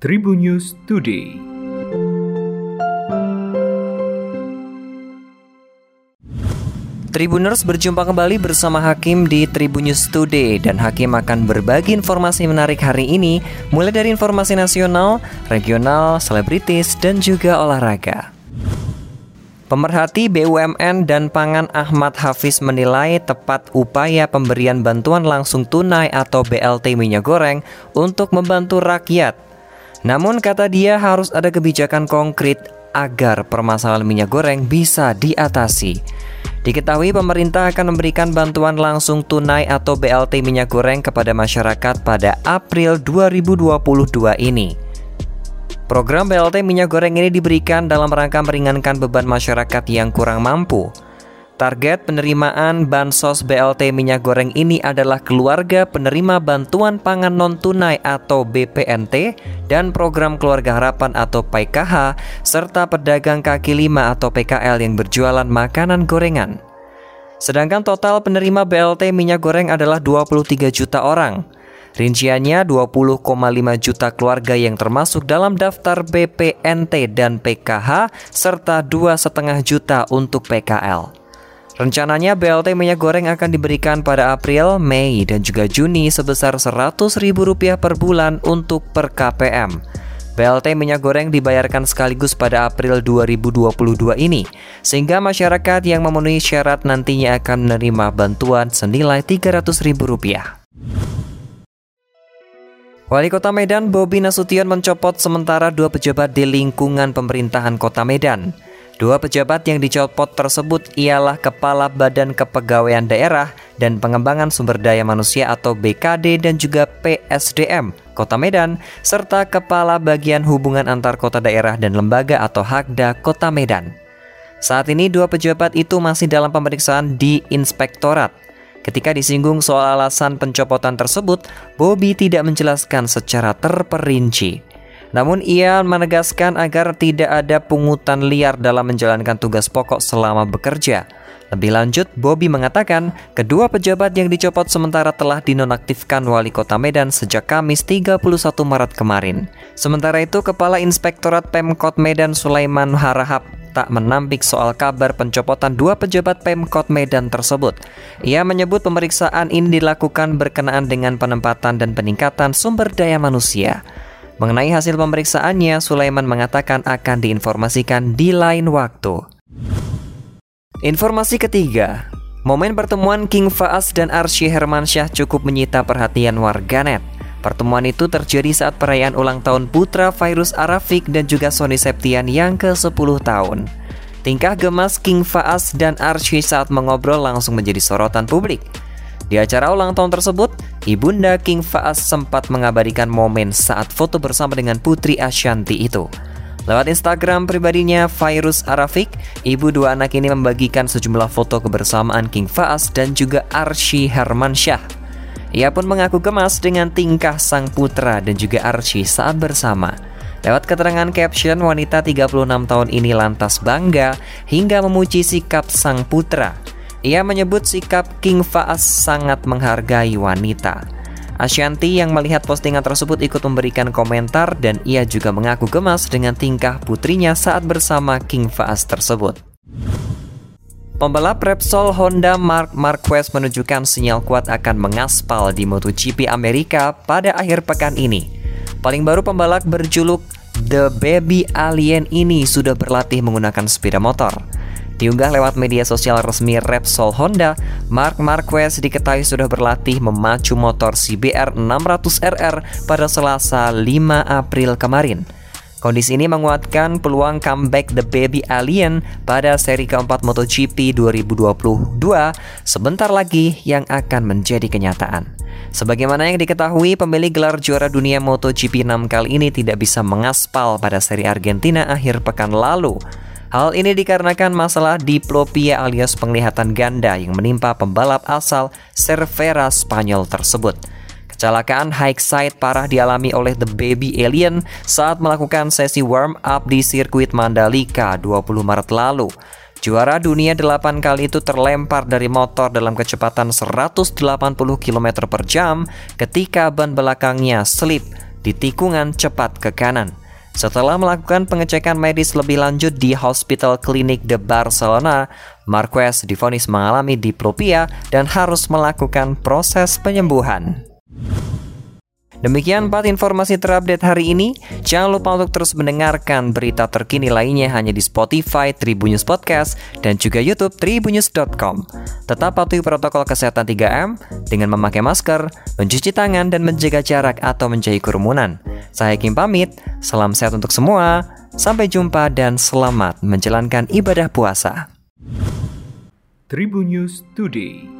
Tribun News Today. Tribuners berjumpa kembali bersama Hakim di Tribun News Today dan Hakim akan berbagi informasi menarik hari ini mulai dari informasi nasional, regional, selebritis, dan juga olahraga. Pemerhati BUMN dan Pangan Ahmad Hafiz menilai tepat upaya pemberian bantuan langsung tunai atau BLT minyak goreng untuk membantu rakyat. Namun kata dia harus ada kebijakan konkret agar permasalahan minyak goreng bisa diatasi. Diketahui pemerintah akan memberikan bantuan langsung tunai atau BLT minyak goreng kepada masyarakat pada April 2022 ini. Program BLT minyak goreng ini diberikan dalam rangka meringankan beban masyarakat yang kurang mampu. Target penerimaan bansos BLT minyak goreng ini adalah keluarga penerima bantuan pangan non-tunai atau BPNT dan program keluarga harapan atau PKH serta pedagang kaki lima atau PKL yang berjualan makanan gorengan. Sedangkan total penerima BLT minyak goreng adalah 23 juta orang. Rinciannya 20,5 juta keluarga yang termasuk dalam daftar BPNT dan PKH serta 2,5 juta untuk PKL. Rencananya BLT minyak goreng akan diberikan pada April, Mei, dan juga Juni sebesar Rp100.000 per bulan untuk per KPM. BLT minyak goreng dibayarkan sekaligus pada April 2022 ini, sehingga masyarakat yang memenuhi syarat nantinya akan menerima bantuan senilai Rp300.000. Wali Kota Medan Bobi Nasution mencopot sementara dua pejabat di lingkungan pemerintahan Kota Medan. Dua pejabat yang dicopot tersebut ialah Kepala Badan Kepegawaian Daerah dan Pengembangan Sumber Daya Manusia atau BKD dan juga PSDM Kota Medan, serta Kepala Bagian Hubungan Antar Kota Daerah dan Lembaga atau Hakda Kota Medan. Saat ini dua pejabat itu masih dalam pemeriksaan di Inspektorat Ketika disinggung soal alasan pencopotan tersebut, Bobby tidak menjelaskan secara terperinci. Namun ia menegaskan agar tidak ada pungutan liar dalam menjalankan tugas pokok selama bekerja. Lebih lanjut, Bobby mengatakan kedua pejabat yang dicopot sementara telah dinonaktifkan wali kota Medan sejak Kamis 31 Maret kemarin. Sementara itu, Kepala Inspektorat Pemkot Medan Sulaiman Harahap tak menampik soal kabar pencopotan dua pejabat Pemkot Medan tersebut. Ia menyebut pemeriksaan ini dilakukan berkenaan dengan penempatan dan peningkatan sumber daya manusia. Mengenai hasil pemeriksaannya, Sulaiman mengatakan akan diinformasikan di lain waktu. Informasi ketiga, momen pertemuan King Faas dan Arsy Hermansyah cukup menyita perhatian warganet. Pertemuan itu terjadi saat perayaan ulang tahun putra Virus Arafik dan juga Sony Septian yang ke-10 tahun. Tingkah gemas King Faas dan Archie saat mengobrol langsung menjadi sorotan publik. Di acara ulang tahun tersebut, Ibunda King Faas sempat mengabadikan momen saat foto bersama dengan Putri Ashanti itu. Lewat Instagram pribadinya, Virus Arafik, ibu dua anak ini membagikan sejumlah foto kebersamaan King Faas dan juga Archie Hermansyah ia pun mengaku gemas dengan tingkah sang putra dan juga Archie saat bersama. Lewat keterangan caption, wanita 36 tahun ini lantas bangga hingga memuji sikap sang putra. Ia menyebut sikap King Faas sangat menghargai wanita. Ashanti yang melihat postingan tersebut ikut memberikan komentar dan ia juga mengaku gemas dengan tingkah putrinya saat bersama King Faas tersebut. Pembalap Repsol Honda Mark Marquez menunjukkan sinyal kuat akan mengaspal di MotoGP Amerika pada akhir pekan ini. Paling baru pembalap berjuluk The Baby Alien ini sudah berlatih menggunakan sepeda motor. Diunggah lewat media sosial resmi Repsol Honda, Mark Marquez diketahui sudah berlatih memacu motor CBR 600RR pada Selasa 5 April kemarin. Kondisi ini menguatkan peluang comeback The Baby Alien pada seri keempat MotoGP 2022 sebentar lagi yang akan menjadi kenyataan. Sebagaimana yang diketahui, pemilik gelar juara dunia MotoGP 6 kali ini tidak bisa mengaspal pada seri Argentina akhir pekan lalu. Hal ini dikarenakan masalah diplopia alias penglihatan ganda yang menimpa pembalap asal Cervera Spanyol tersebut. Kecelakaan high side parah dialami oleh The Baby Alien saat melakukan sesi warm up di sirkuit Mandalika 20 Maret lalu. Juara dunia 8 kali itu terlempar dari motor dalam kecepatan 180 km per jam ketika ban belakangnya slip di tikungan cepat ke kanan. Setelah melakukan pengecekan medis lebih lanjut di Hospital Klinik de Barcelona, Marquez difonis mengalami diplopia dan harus melakukan proses penyembuhan. Demikian empat informasi terupdate hari ini. Jangan lupa untuk terus mendengarkan berita terkini lainnya hanya di Spotify, Tribunnews Podcast, dan juga YouTube tribunnews.com. Tetap patuhi protokol kesehatan 3M dengan memakai masker, mencuci tangan, dan menjaga jarak atau menjauhi kerumunan. Saya Kim pamit, salam sehat untuk semua, sampai jumpa dan selamat menjalankan ibadah puasa. Tribun News Today